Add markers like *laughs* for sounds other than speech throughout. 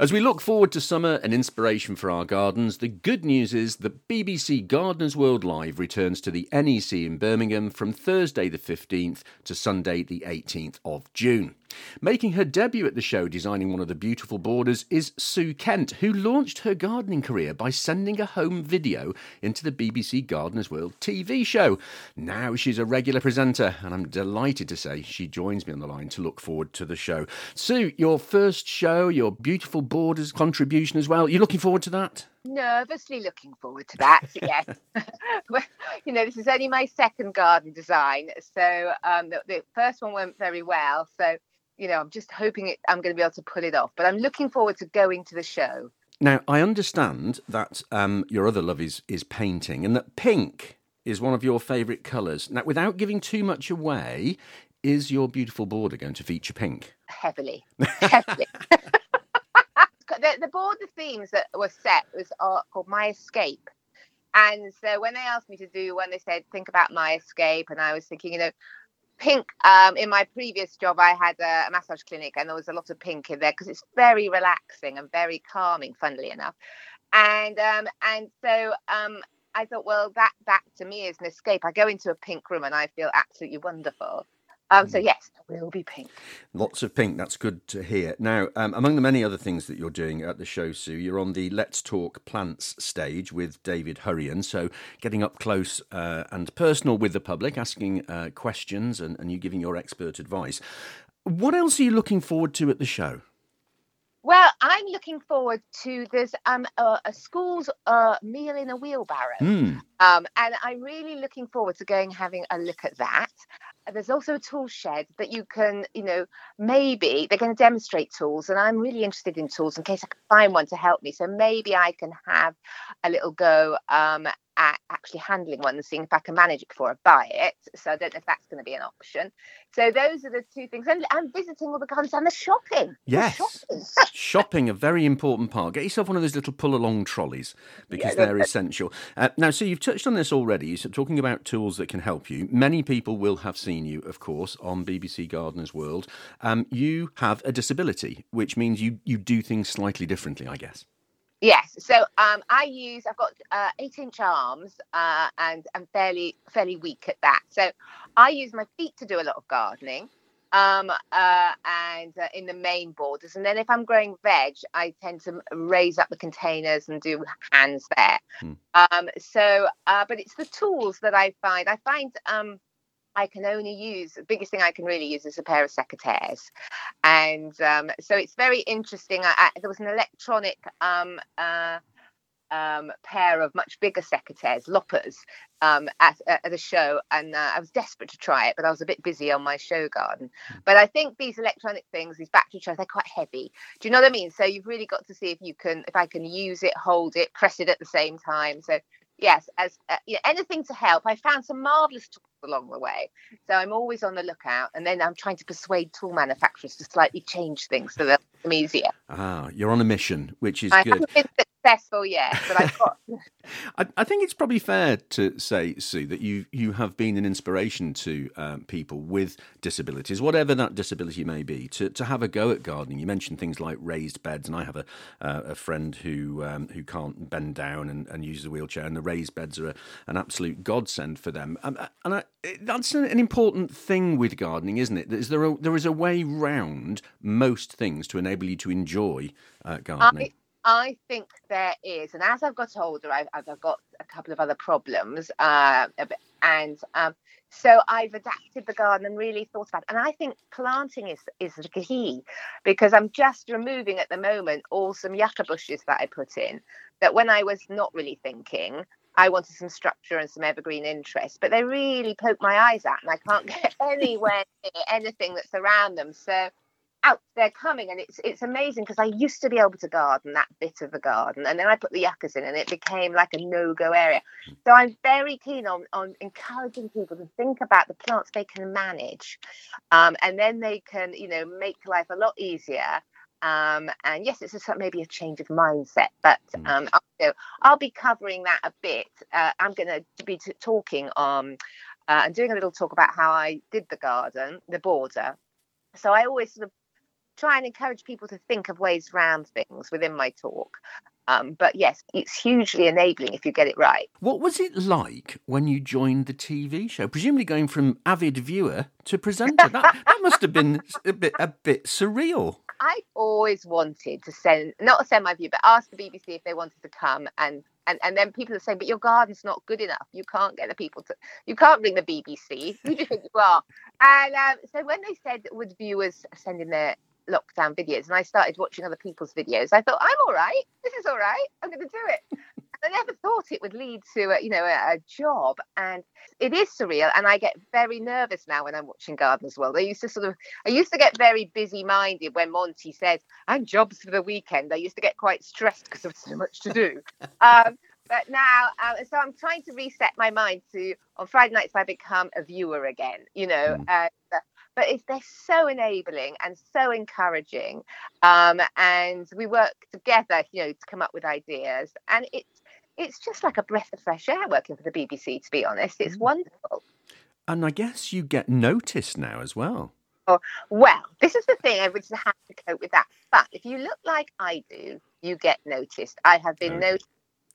As we look forward to summer and inspiration for our gardens, the good news is that BBC Gardeners World Live returns to the NEC in Birmingham from Thursday the 15th to Sunday the 18th of June. Making her debut at the show designing one of the beautiful borders is Sue Kent, who launched her gardening career by sending a home video into the BBC Gardeners World TV show. Now she's a regular presenter, and I'm delighted to say she joins me on the line to look forward to the show. Sue, your first show, your beautiful borders contribution as well. You're looking forward to that? nervously looking forward to that. *laughs* yes, *laughs* you know, this is only my second garden design, so um, the, the, first one went very well. So you know, I'm just hoping it, I'm going to be able to pull it off. But I'm looking forward to going to the show. Now, I understand that um, your other love is, is painting and that pink is one of your favourite colours. Now, without giving too much away, is your beautiful border going to feature pink? Heavily. *laughs* Heavily. *laughs* the, the border themes that were set was uh, called My Escape. And so when they asked me to do one, they said, think about my escape. And I was thinking, you know, pink um, in my previous job i had a, a, massage clinic and there was a lot of pink in there because it's very relaxing and very calming funnily enough. And um, and so um, i thought well that that to me is an escape. I go into a pink room and i feel absolutely wonderful um, so mm. yes, it will be pink. Lots of pink. That's good to hear. Now, um, among the many other things that you're doing at the show, Sue, you're on the Let's Talk Plants stage with David Hurrion. So getting up close uh, and personal with the public, asking uh, questions, and, and you giving your expert advice. What else are you looking forward to at the show? Well, I'm looking forward to there's um, a, a school's uh, meal in a wheelbarrow, mm. um, and I'm really looking forward to going having a look at that there's also a tool shed that you can, you know, maybe they're going to demonstrate tools, and I'm really interested in tools in case I can find one to help me. So maybe I can have a little go um, at actually handling one and seeing if I can manage it before I buy it. So I don't know if that's going to be an option. So those are the two things, and, and visiting all the gardens and the shopping. Yes, the shopping. *laughs* shopping. a very important part. Get yourself one of those little pull-along trolleys because yeah, they're essential. Uh, now, so you've touched on this already. You're talking about tools that can help you. Many people will have seen you, of course, on BBC Gardeners World. Um, you have a disability, which means you you do things slightly differently, I guess. Yes. So um, I use I've got uh, eight inch arms uh, and I'm fairly fairly weak at that. So I use my feet to do a lot of gardening. Um, uh, and uh, in the main borders, and then if I'm growing veg, I tend to raise up the containers and do hands there. Hmm. Um, so, uh, but it's the tools that I find. I find um, I can only use the biggest thing I can really use is a pair of secateurs, and um, so it's very interesting. I, I, there was an electronic um, uh, um, pair of much bigger secateurs, loppers, um, at, at a show, and uh, I was desperate to try it, but I was a bit busy on my show garden. Hmm. But I think these electronic things, these battery chargers, they're quite heavy. Do you know what I mean? So you've really got to see if you can, if I can use it, hold it, press it at the same time. So yes, as uh, you know, anything to help. I found some marvelous tools along the way, so I'm always on the lookout. And then I'm trying to persuade tool manufacturers to slightly change things so that it's easier. Ah, you're on a mission, which is I good successful yet, but I've got. *laughs* I, I, think it's probably fair to say, Sue, that you you have been an inspiration to um, people with disabilities, whatever that disability may be, to, to have a go at gardening. You mentioned things like raised beds, and I have a uh, a friend who um, who can't bend down and, and uses a wheelchair, and the raised beds are a, an absolute godsend for them. Um, and I, that's an, an important thing with gardening, isn't it? Is there a, there is a way round most things to enable you to enjoy uh, gardening? I, I think there is, and as I've got older, I've, I've got a couple of other problems, uh, and um, so I've adapted the garden and really thought about. It. And I think planting is is the key because I'm just removing at the moment all some yucca bushes that I put in. That when I was not really thinking, I wanted some structure and some evergreen interest, but they really poke my eyes out, and I can't *laughs* get anywhere near anything that's around them. So out they're coming and it's it's amazing because i used to be able to garden that bit of a garden and then i put the yuccas in and it became like a no-go area so i'm very keen on on encouraging people to think about the plants they can manage um, and then they can you know make life a lot easier um, and yes, it's a, maybe a change of mindset, but mm. um, I'll, you know, I'll, be covering that a bit. Uh, I'm going to be t- talking um, uh, and doing a little talk about how I did the garden, the border. So I always sort of try and encourage people to think of ways around things within my talk. Um, but yes, it's hugely enabling if you get it right. What was it like when you joined the TV show? Presumably going from avid viewer to presenter. that, that must have been a bit a bit surreal. I always wanted to send, not send my view, but ask the BBC if they wanted to come and and, and then people are saying, but your garden's not good enough. You can't get the people to, you can't bring the BBC. Who do you think you are? And um, so when they said, would viewers send in their lockdown videos and I started watching other people's videos, I thought, I'm all right. This is all right. I'm going to do it. *laughs* I never thought it would lead to a, you know a, a, job, and it is surreal. And I get very nervous now when I'm watching Gardeners World. I used to sort of, I used to get very busy-minded when Monty says, "And jobs for the weekend." I used to get quite stressed because there was so much to do. *laughs* um, but now, uh, so I'm trying to reset my mind to on Friday nights I become a viewer again. You know, mm. uh, but it's, they're so enabling and so encouraging um, and we work together you know to come up with ideas and it's it's just like a breath of fresh air working for the bbc to be honest. It's mm. wonderful. And i guess you get noticed now as well. Oh, well this is the thing i would have to cope with that but if you look like i do you get noticed. I have been okay. noticed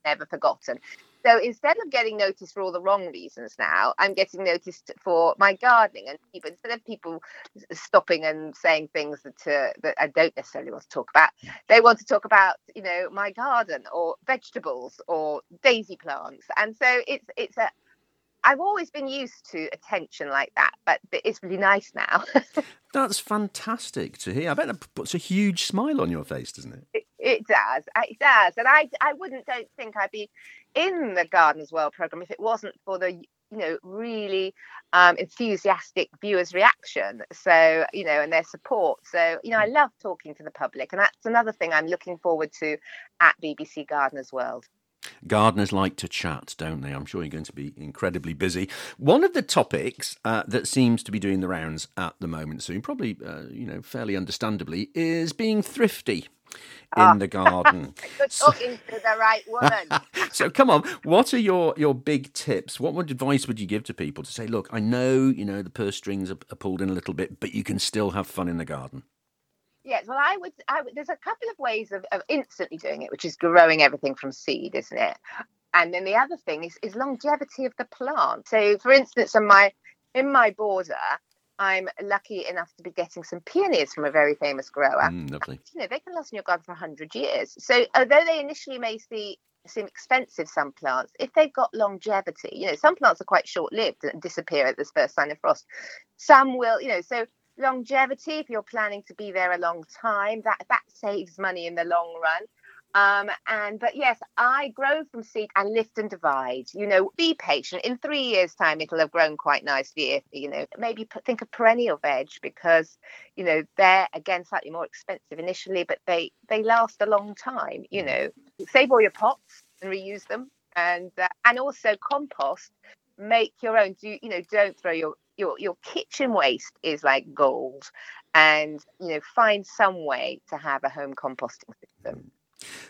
never forgotten so instead of getting noticed for all the wrong reasons now, I'm getting noticed for my gardening. And people, instead of people stopping and saying things that uh, that I don't necessarily want to talk about, they want to talk about, you know, my garden or vegetables or daisy plants. And so it's it's a I've always been used to attention like that, but it's really nice now. *laughs* That's fantastic to hear. I bet that puts a huge smile on your face, doesn't it? It, it does. It does. And I, I wouldn't, don't think I'd be in the Gardeners World program if it wasn't for the you know really um, enthusiastic viewers reaction so you know and their support so you know i love talking to the public and that's another thing i'm looking forward to at bbc gardeners world Gardeners like to chat, don't they? I'm sure you're going to be incredibly busy. One of the topics uh, that seems to be doing the rounds at the moment, soon, probably, uh, you know, fairly understandably, is being thrifty Ah. in oh. the garden. *laughs* You're talking so, to the right woman. *laughs* so come on, what are your, your big tips? What would advice would you give to people to say, look, I know, you know, the purse strings are, are pulled in a little bit, but you can still have fun in the garden? Yes, well, I would, I would. There's a couple of ways of, of instantly doing it, which is growing everything from seed, isn't it? And then the other thing is, is longevity of the plant. So, for instance, in my in my border, I'm lucky enough to be getting some peonies from a very famous grower. Mm, lovely. You know, they can last in your garden for 100 years. So, although they initially may see, seem expensive, some plants, if they've got longevity, you know, some plants are quite short lived and disappear at this first sign of frost. Some will, you know, so longevity, if you're planning to be there a long time, that, that saves money in the long run. Um, and but yes, I grow from seed and lift and divide. You know, be patient. In three years' time, it'll have grown quite nicely. If you know, maybe think of perennial veg because you know they're again slightly more expensive initially, but they they last a long time. You know, save all your pots and reuse them, and uh, and also compost. Make your own. Do you know? Don't throw your your your kitchen waste is like gold, and you know find some way to have a home composting system.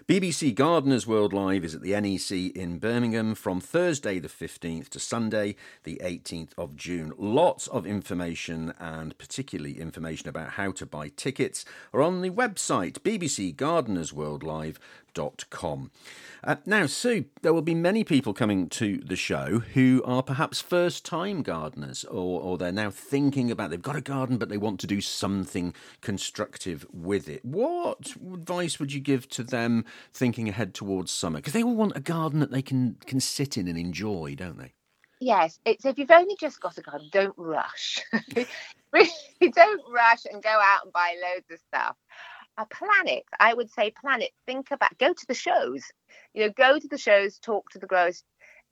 BBC Gardeners World Live is at the NEC in Birmingham from Thursday the 15th to Sunday the 18th of June. Lots of information and particularly information about how to buy tickets are on the website bbcgardenersworldlive.com Uh, now, Sue, there will be many people coming to the show who are perhaps first time gardeners or, or they're now thinking about they've got a garden but they want to do something constructive with it. What advice would you give to them thinking ahead towards summer? Because they all want a garden that they can, can sit in and enjoy, don't they? Yes, it's if you've only just got a garden, don't rush. *laughs* don't rush and go out and buy loads of stuff a planet. I would say planet. Think about go to the shows. You know go to the shows talk to the growers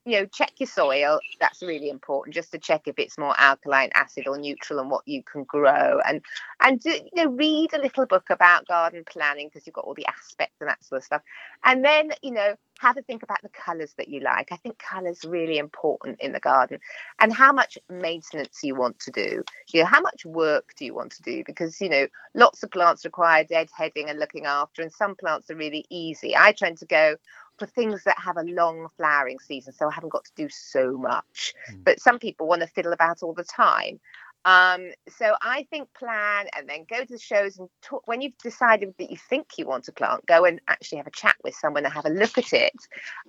you know check your soil that's really important just to check if it's more alkaline acid or neutral and what you can grow. And and do, you know read a little book about garden planning because you've got all the aspects and that sort of stuff. And then you know have a think about the colors that you like. I think colors really important in the garden. And how much maintenance you want to do. You know how much work do you want to do? Because you know lots of plants require deadheading and looking after and some plants are really easy. I tend to go for things that have a long flowering season, so I haven't got to do so much. Mm. But some people want to fiddle about all the time. Um, so I think plan and then go to the shows and talk. When you've decided that you think you want a plant, go and actually have a chat with someone and have a look at it,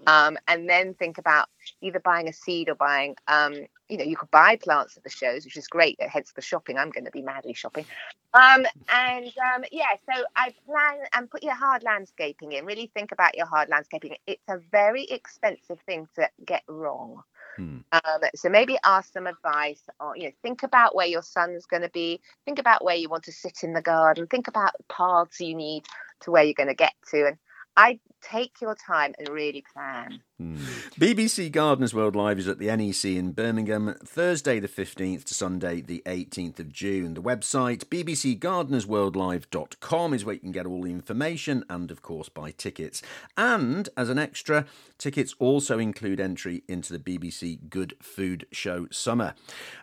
um, and then think about either buying a seed or buying. Um, you know, you could buy plants at the shows, which is great. Hence the shopping. I'm going to be madly shopping. Um, and um, yeah, so I plan and put your hard landscaping in. Really think about your hard landscaping. It's a very expensive thing to get wrong. Hmm. Um, so maybe ask some advice or you know think about where your sun's going to be think about where you want to sit in the garden think about paths you need to where you're going to get to and I take your time and really plan. Hmm. BBC Gardeners World Live is at the NEC in Birmingham, Thursday the 15th to Sunday the 18th of June. The website bbcgardenersworldlive.com is where you can get all the information and, of course, buy tickets. And as an extra, tickets also include entry into the BBC Good Food Show Summer.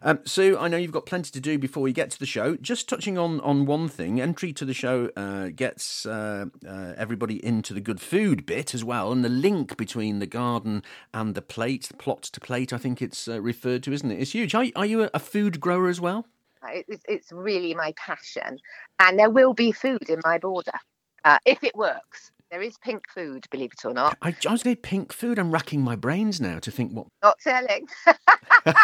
Um, Sue, I know you've got plenty to do before we get to the show. Just touching on, on one thing, entry to the show uh, gets uh, uh, everybody into the good food bit as well, and the link between the garden and the plate, the plot to plate, I think it's uh, referred to, isn't it? It's huge. Are, are you a, food grower as well? It's, it's really my passion, and there will be food in my border uh, if it works. There is pink food, believe it or not. I, I was going pink food. I'm racking my brains now to think what. Not telling. *laughs*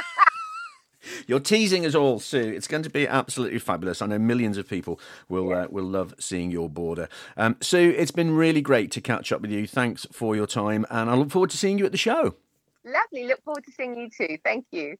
You're teasing us all, Sue. It's going to be absolutely fabulous. I know millions of people will yeah. uh, will love seeing your border. Um, Sue, it's been really great to catch up with you. Thanks for your time, and I look forward to seeing you at the show. Lovely. Look forward to seeing you too. Thank you.